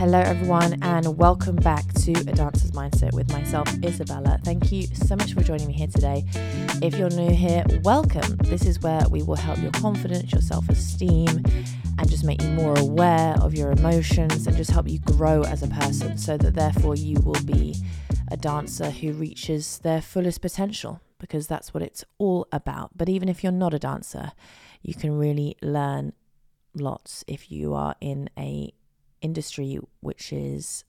Hello, everyone, and welcome back to A Dancer's Mindset with myself, Isabella. Thank you so much for joining me here today. If you're new here, welcome. This is where we will help your confidence, your self esteem, and just make you more aware of your emotions and just help you grow as a person so that therefore you will be a dancer who reaches their fullest potential because that's what it's all about. But even if you're not a dancer, you can really learn lots if you are in a industry which is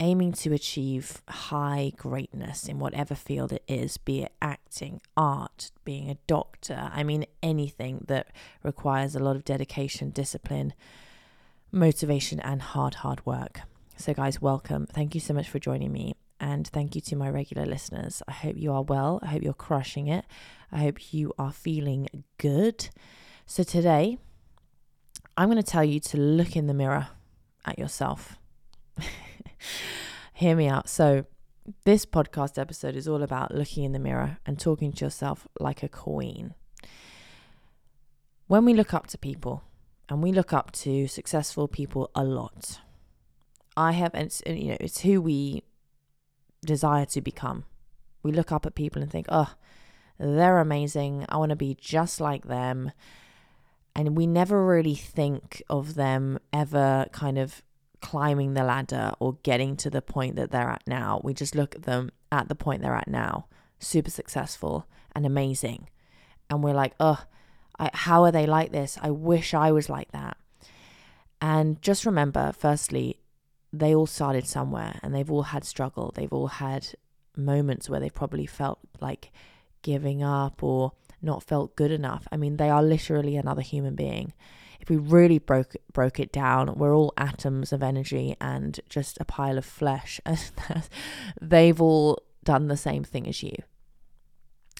aiming to achieve high greatness in whatever field it is, be it acting, art, being a doctor, I mean, anything that requires a lot of dedication, discipline, motivation, and hard, hard work. So, guys, welcome. Thank you so much for joining me. And thank you to my regular listeners. I hope you are well. I hope you're crushing it. I hope you are feeling good. So, today, I'm going to tell you to look in the mirror at yourself. Hear me out. So, this podcast episode is all about looking in the mirror and talking to yourself like a queen. When we look up to people, and we look up to successful people a lot, I have, and you know, it's who we desire to become. We look up at people and think, oh, they're amazing. I want to be just like them. And we never really think of them ever kind of climbing the ladder or getting to the point that they're at now. We just look at them at the point they're at now, super successful and amazing. And we're like, oh, I, how are they like this? I wish I was like that. And just remember, firstly, they all started somewhere and they've all had struggle. They've all had moments where they've probably felt like giving up or not felt good enough. I mean, they are literally another human being if we really broke broke it down, we're all atoms of energy and just a pile of flesh. They've all done the same thing as you.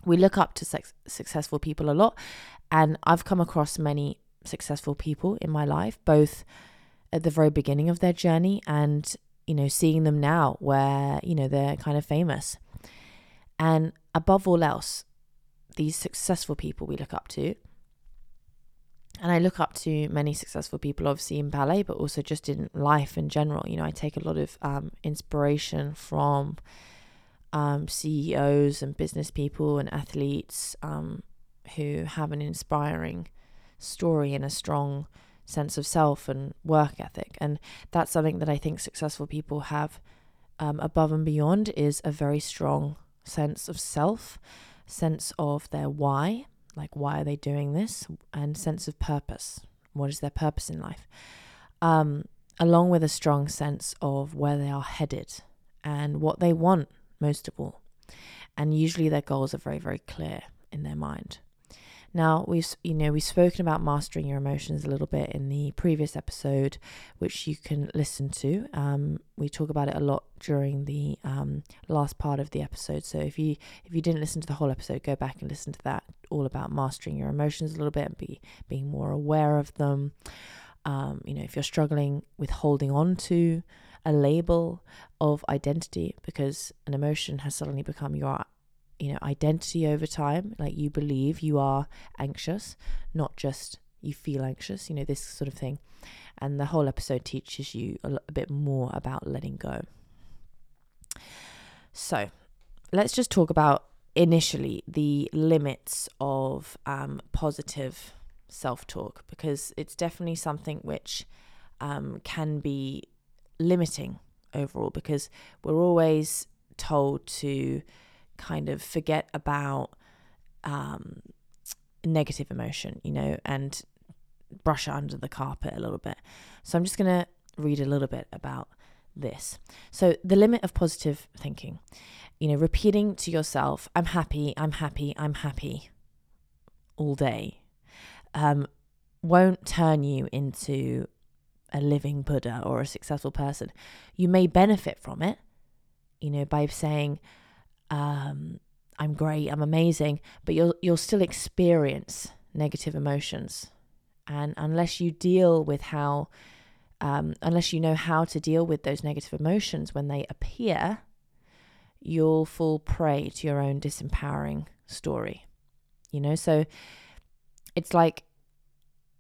We look up to sex- successful people a lot, and I've come across many successful people in my life, both at the very beginning of their journey and you know seeing them now where you know they're kind of famous. And above all else, these successful people we look up to and I look up to many successful people, obviously in ballet, but also just in life in general. You know, I take a lot of um, inspiration from um, CEOs and business people and athletes um, who have an inspiring story and a strong sense of self and work ethic. And that's something that I think successful people have um, above and beyond is a very strong sense of self, sense of their why, like why are they doing this and sense of purpose. What is their purpose in life? Um, along with a strong sense of where they are headed and what they want most of all. And usually their goals are very very clear in their mind now we've you know we've spoken about mastering your emotions a little bit in the previous episode, which you can listen to. Um, we talk about it a lot during the um, last part of the episode. So if you if you didn't listen to the whole episode, go back and listen to that. All about mastering your emotions a little bit and be being more aware of them. Um, you know, if you're struggling with holding on to a label of identity because an emotion has suddenly become your you know identity over time. Like you believe you are anxious not just you feel anxious you know this sort of thing. And the whole episode teaches you a, bit more about letting go. So let's just talk about initially the limits of um, positive self-talk because it's definitely something which um, can be limiting overall because we're always told to kind of forget about um, negative emotion, you know, and brush it under the carpet a little bit. So I'm just going to read a little bit about this. So, the limit of positive thinking, you know, repeating to yourself, I'm happy, I'm happy, I'm happy all day, um, won't turn you into a living Buddha or a successful person. You may benefit from it, you know, by saying, um, I'm great, I'm amazing, but you'll you'll still experience negative emotions, and unless you deal with how, um, unless you know how to deal with those negative emotions when they appear, you'll fall prey to your own disempowering story. You know, so it's like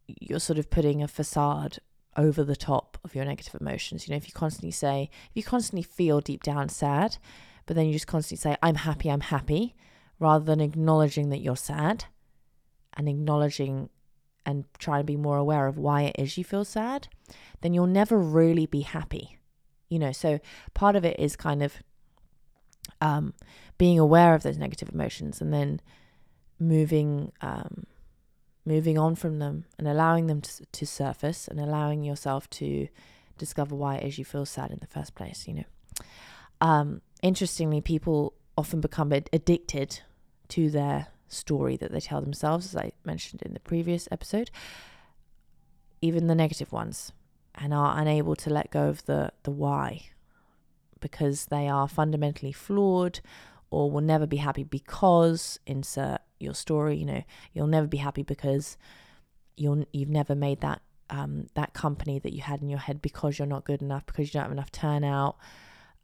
you're sort of putting a facade over the top of your negative emotions. You know, if you constantly say, if you constantly feel deep down sad, but then you just constantly say, I'm happy, I'm happy, rather than acknowledging that you're sad and acknowledging and trying to be more aware of why it is you feel sad, then you'll never really be happy. You know, so part of it is kind of um, being aware of those negative emotions and then moving um, moving on from them and allowing them to, to surface and allowing yourself to discover why it is you feel sad in the first place. You know, um, interestingly, people often become ad- addicted to their story that they tell themselves, as I mentioned in the previous episode, even the negative ones, and are unable to let go of the, the why because they are fundamentally flawed or will never be happy because insert your story you know you'll never be happy because you're you've never made that um, that company that you had in your head because you're not good enough because you don't have enough turnout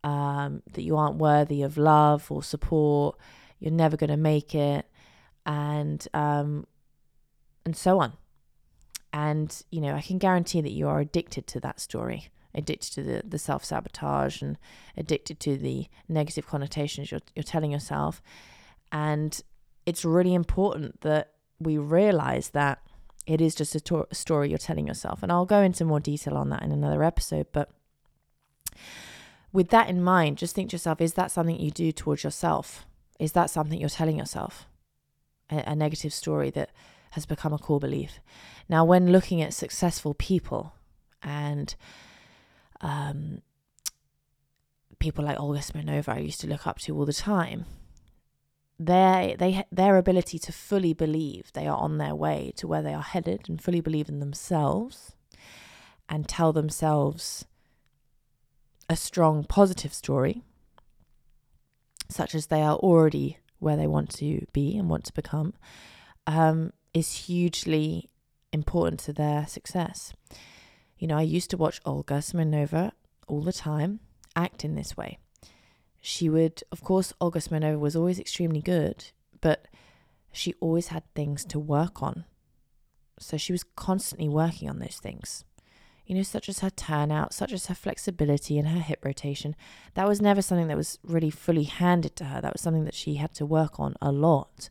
um, that you aren't worthy of love or support you're never going to make it and um, and so on. And you know, I can guarantee that you are addicted to that story, addicted to the, the self sabotage, and addicted to the negative connotations you're you're telling yourself. And it's really important that we realize that it is just a to- story you're telling yourself. And I'll go into more detail on that in another episode, but with that in mind, just think to yourself is that something you do towards yourself? Is that something you're telling yourself? a, a negative story that has become a core belief. Now, when looking at successful people and um, people like Olga Smirnova, I used to look up to all the time. Their they their ability to fully believe they are on their way to where they are headed and fully believe in themselves and tell themselves a strong positive story such as they are already where they want to be and want to become um, is hugely important to their success. You know, I used to watch Olga Smirnova all the time act in this way. She would, of course, Olga Smirnova was always extremely good, but she always had things to work on. So she was constantly working on those things you know, such as her turnout, such as her flexibility and her hip rotation. That was never something that was really fully handed to her. That was something that she had to work on a lot.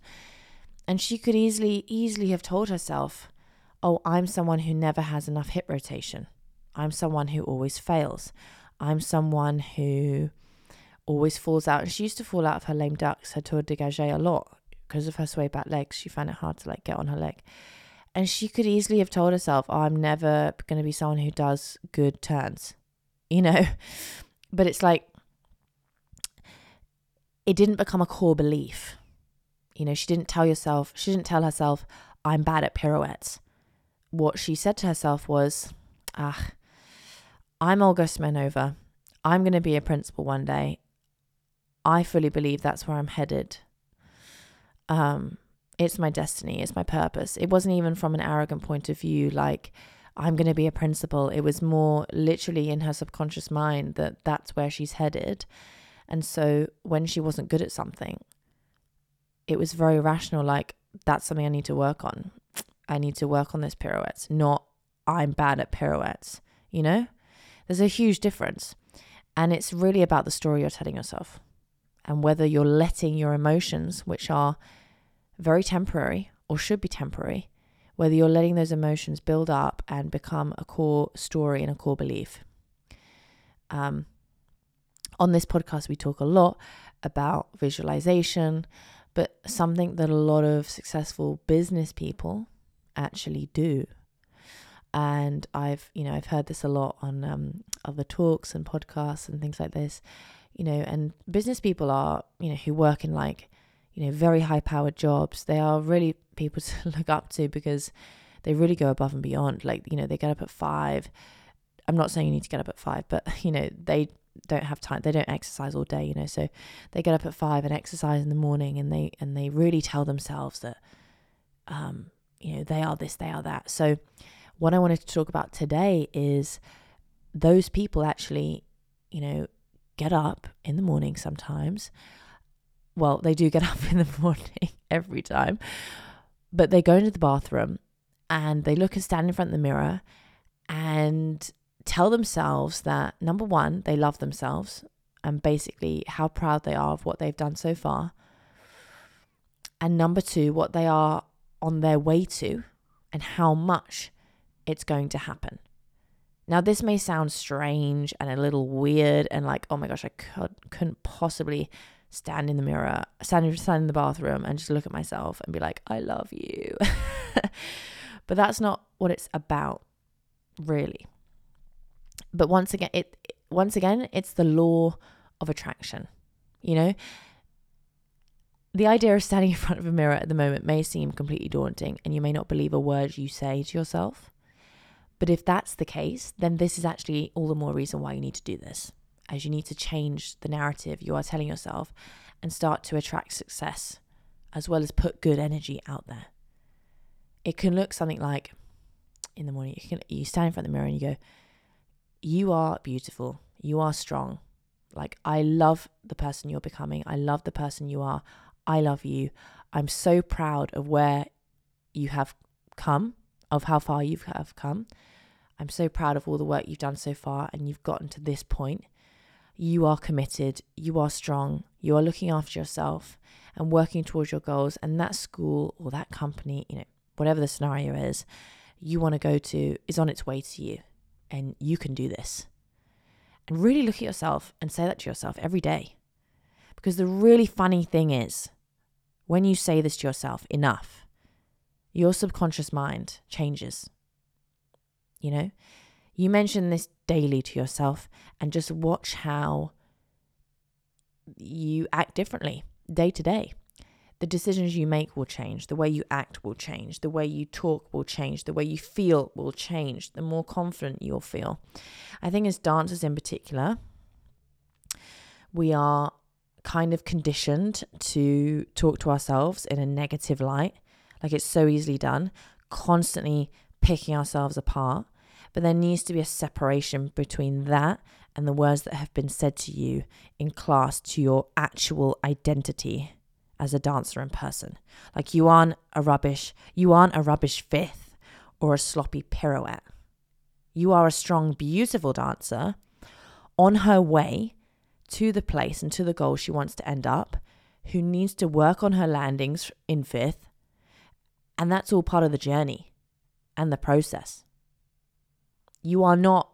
And she could easily, easily have told herself, oh, I'm someone who never has enough hip rotation. I'm someone who always fails. I'm someone who always falls out. And she used to fall out of her lame ducks, her tour de gage a lot because of her sway back legs. She found it hard to like get on her leg. And she could easily have told herself, oh, I'm never going to be someone who does good turns, you know? But it's like, it didn't become a core belief. You know, she didn't tell yourself, she didn't tell herself, I'm bad at pirouettes. What she said to herself was, ah, I'm Olga Smirnova. I'm going to be a principal one day. I fully believe that's where I'm headed. Um, it's my destiny, it's my purpose. It wasn't even from an arrogant point of view, like, I'm going to be a principal. It was more literally in her subconscious mind that that's where she's headed. And so when she wasn't good at something, it was very rational, like, that's something I need to work on. I need to work on this pirouettes, not I'm bad at pirouettes, you know? There's a huge difference. And it's really about the story you're telling yourself and whether you're letting your emotions, which are very temporary or should be temporary, whether you're letting those emotions build up and become a core story and a core belief. Um, on this podcast, we talk a lot about visualization, but something that a lot of successful business people actually do. And I've, you know, I've heard this a lot on um, other talks and podcasts and things like this, you know, and business people are, you know, who work in like you know, very high powered jobs. They are really people to look up to because they really go above and beyond. Like, you know, they get up at five. I'm not saying you need to get up at five, but, you know, they don't have time. They don't exercise all day, you know, so they get up at five and exercise in the morning and they, and they really tell themselves that, um, you know, they are this, they are that. So, what I wanted to talk about today is those people actually, you know, get up in the morning sometimes well, they do get up in the morning every time, but they go into the bathroom and they look and stand in front of the mirror and tell themselves that number one, they love themselves and basically how proud they are of what they've done so far. And number two, what they are on their way to and how much it's going to happen. Now, this may sound strange and a little weird, and like, oh my gosh, I could, couldn't possibly stand in the mirror, stand, stand in the bathroom and just look at myself and be like, I love you. but that's not what it's about, really. But once again, it once again, it's the law of attraction. You know, the idea of standing in front of a mirror at the moment may seem completely daunting, and you may not believe a word you say to yourself. But if that's the case, then this is actually all the more reason why you need to do this, as you need to change the narrative you are telling yourself and start to attract success, as well as put good energy out there. It can look something like in the morning, you, can, you stand in front of the mirror and you go, You are beautiful, you are strong. Like, I love the person you're becoming, I love the person you are, I love you. I'm so proud of where you have come of how far you have come. I'm so proud of all the work you've done so far and you've gotten to this point. You are committed, you are strong, you are looking after yourself and working towards your goals. And that school or that company, you know, whatever the scenario is, you want to go to is on its way to you. And you can do this. And really look at yourself and say that to yourself every day. Because the really funny thing is, when you say this to yourself enough, your subconscious mind changes. You know, you mentioned this daily to yourself and just watch how you act differently day to day. The decisions you make will change. The way you act will change. The way you talk will change. The way you feel will change. The more confident you'll feel. I think, as dancers in particular, we are kind of conditioned to talk to ourselves in a negative light like it's so easily done, constantly picking ourselves apart. But there needs to be a separation between that and the words that have been said to you in class to your actual identity as a dancer in person. Like you aren't a rubbish, you aren't a rubbish fifth or a sloppy pirouette. You are a strong, beautiful dancer on her way to the place and to the goal she wants to end up, who needs to work on her landings in fifth and that's all part of the journey and the process. You are not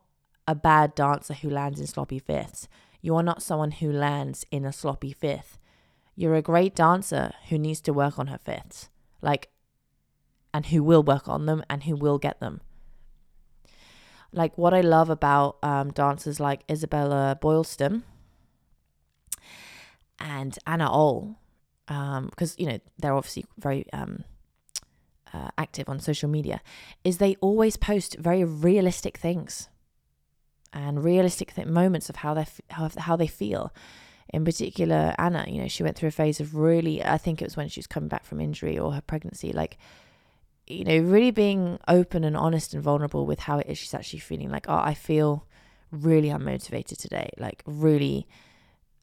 a bad dancer who lands in sloppy fifths. You are not someone who lands in a sloppy fifth. You're a great dancer who needs to work on her fifths. Like, and who will work on them and who will get them. Like, what I love about um, dancers like Isabella Boylston and Anna Ol, because, um, you know, they're obviously very um, uh, active on social media is they always post very realistic things and realistic th- moments of how they f- how, how they feel. In particular, Anna, you know, she went through a phase of really, I think it was when she was coming back from injury or her pregnancy, like, you know, really being open and honest and vulnerable with how it is she's actually feeling. Like, oh, I feel really unmotivated today. Like, really,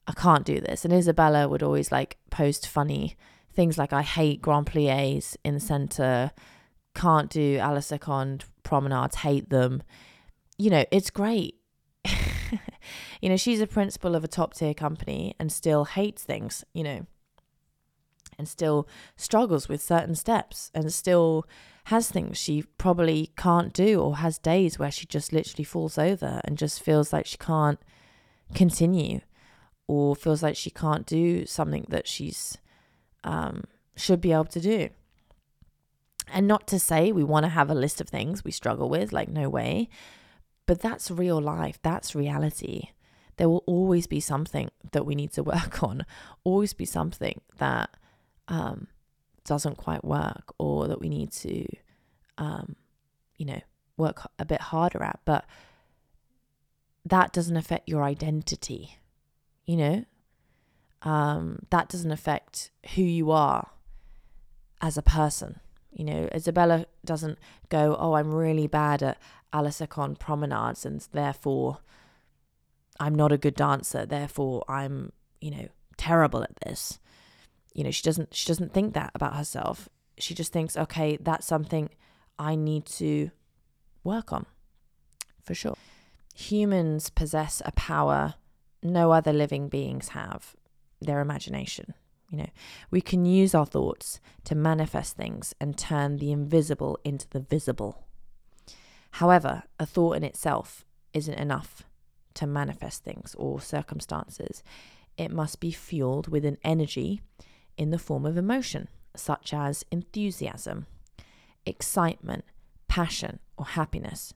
I can't do this. And Isabella would always like post funny things like I hate Grand Plies in the centre, can't do a la seconde promenades, hate them. You know, it's great. you know, she's a principal of a top tier company and still hates things, you know, and still struggles with certain steps and still has things she probably can't do or has days where she just literally falls over and just feels like she can't continue or feels like she can't do something that she's um, should be able to do. And not to say we want to have a list of things we struggle with, like, no way. But that's real life, that's reality. There will always be something that we need to work on, always be something that um, doesn't quite work or that we need to, um, you know, work a bit harder at. But that doesn't affect your identity. You know, um, that doesn't affect who you are as a person. You know, Isabella doesn't go, oh, I'm really bad at a la seconde promenades and therefore I'm not a good dancer. Therefore, I'm, you know, terrible at this. You know, she doesn't she doesn't think that about herself. She just thinks, okay, that's something I need to work on for sure. humans possess a power no other living beings have their imagination. You know, we can use our thoughts to manifest things and turn the invisible into the visible. However, a thought in itself isn't enough to manifest things or circumstances. It must be fueled with an energy in the form of emotion, such as enthusiasm, excitement, passion, or happiness.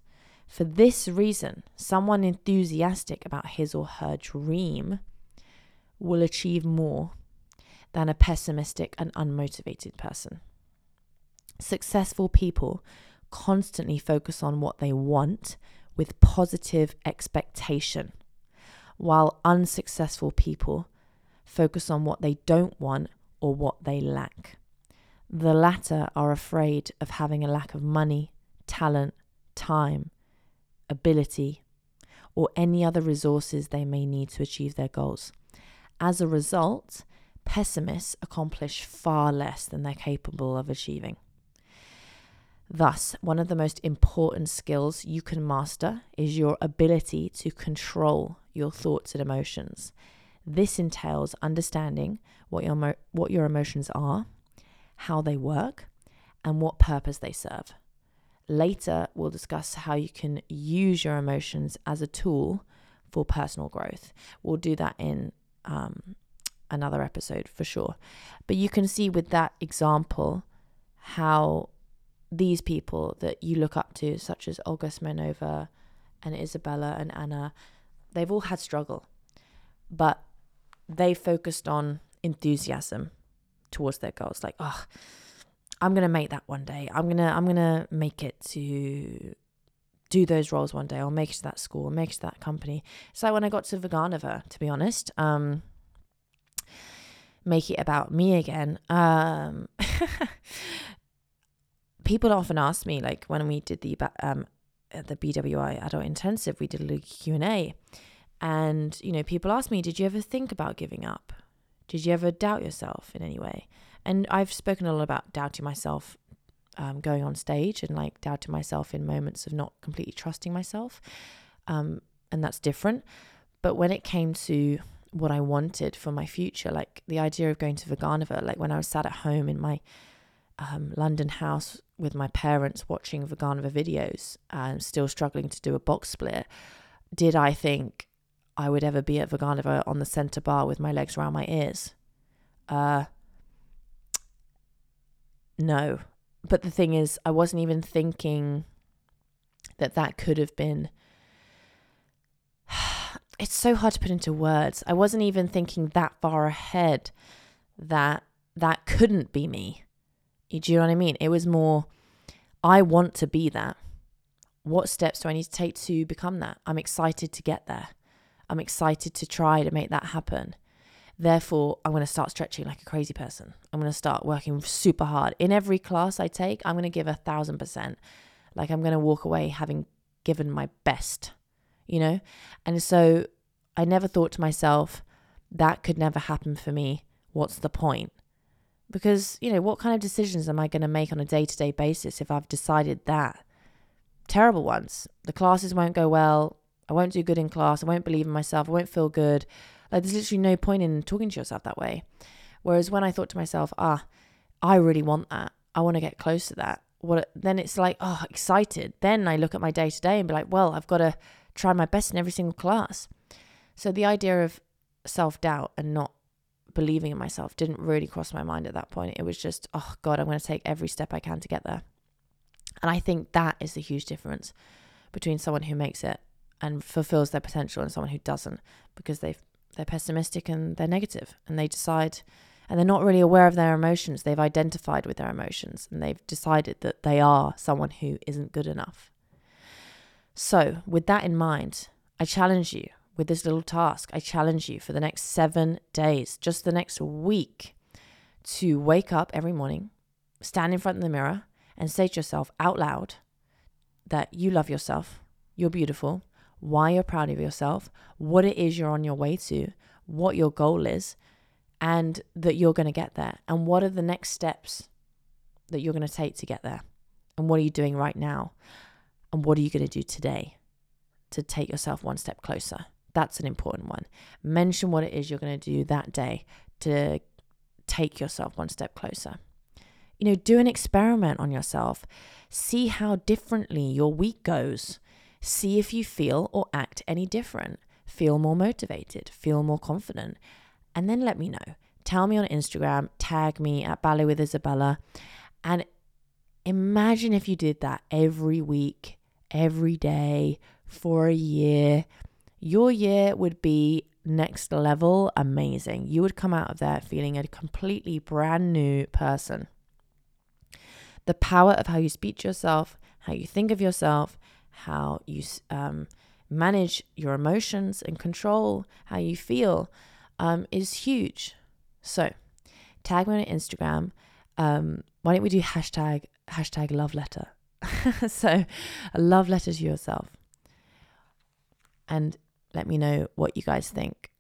For this reason, someone enthusiastic about his or her dream will achieve more than a pessimistic and unmotivated person. Successful people constantly focus on what they want with positive expectation, while unsuccessful people focus on what they don't want or what they lack. The latter are afraid of having a lack of money, talent, time, ability, or any other resources they may need to achieve their goals. As a result, pessimists accomplish far less than they're capable of achieving. Thus, one of the most important skills you can master is your ability to control your thoughts and emotions. This entails understanding what your, mo- what your emotions are, how they work, and what purpose they serve. Later, we'll discuss how you can use your emotions as a tool for personal growth. We'll do that in um, another episode for sure. But you can see with that example how these people that you look up to, such as Olga Smirnova and Isabella and Anna, they've all had struggle, but they focused on enthusiasm towards their goals. Like, oh, I'm gonna make that one day. I'm gonna I'm gonna make it to do those roles one day. I'll make it to that school. I'll make it to that company. It's like when I got to Vaganova, to be honest. Um, make it about me again. Um, people often ask me, like when we did the um, the BWI Adult Intensive, we did a Q and A, and you know, people ask me, did you ever think about giving up? Did you ever doubt yourself in any way? And I've spoken a lot about doubting myself um, going on stage and like doubting myself in moments of not completely trusting myself. Um, and that's different. But when it came to what I wanted for my future, like the idea of going to Vaganova, like when I was sat at home in my um, London house with my parents watching Vaganova videos and still struggling to do a box split, did I think I would ever be at Vaganova on the center bar with my legs around my ears? Uh, no. But the thing is, I wasn't even thinking that that could have been. It's so hard to put into words. I wasn't even thinking that far ahead that that couldn't be me. Do you know what I mean? It was more, I want to be that. What steps do I need to take to become that? I'm excited to get there. I'm excited to try to make that happen. Therefore, I'm going to start stretching like a crazy person. I'm going to start working super hard. In every class I take, I'm going to give a thousand percent. Like I'm going to walk away having given my best, you know? And so I never thought to myself, that could never happen for me. What's the point? Because, you know, what kind of decisions am I going to make on a day to day basis if I've decided that? Terrible ones. The classes won't go well. I won't do good in class. I won't believe in myself. I won't feel good. Like there's literally no point in talking to yourself that way. Whereas when I thought to myself, ah, I really want that. I want to get close to that. What then it's like, oh, excited. Then I look at my day to day and be like, well, I've got to try my best in every single class. So the idea of self doubt and not believing in myself didn't really cross my mind at that point. It was just, oh God, I'm going to take every step I can to get there. And I think that is the huge difference between someone who makes it and fulfills their potential and someone who doesn't because they've they're pessimistic and they're negative and they decide and they're not really aware of their emotions. They've identified with their emotions and they've decided that they are someone who isn't good enough. So, with that in mind, I challenge you with this little task. I challenge you for the next seven days, just the next week, to wake up every morning, stand in front of the mirror, and say to yourself out loud that you love yourself, you're beautiful, why you're proud of yourself, what it is you're on your way to, what your goal is, and that you're going to get there. And what are the next steps that you're going to take to get there? And what are you doing right now? And what are you going to do today to take yourself one step closer. That's an important one. Mention what it is you're going to do that day to take yourself one step closer. You know, do an experiment on yourself. See how differently your week goes. See if you feel or act any different. Feel more motivated, feel more confident. And then let me know. Tell me on Instagram, tag me at Ballet with Isabella. And imagine if you did that every week, every day, for a year. Your year would be next level amazing. You would come out of there feeling a completely brand new person. The power of how you speak to yourself, how you think of yourself, how you um, manage your emotions and control how you feel um, is huge. So, tag me on Instagram. Um, why don't we do hashtag hashtag love letter? so, a love letter to yourself, and let me know what you guys think.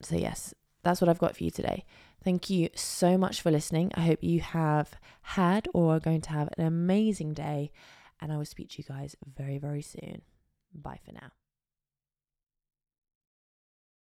So, yes, that's what I've got for you today. Thank you so much for listening. I hope you have had or are going to have an amazing day, and I will speak to you guys very, very soon. Bye for now.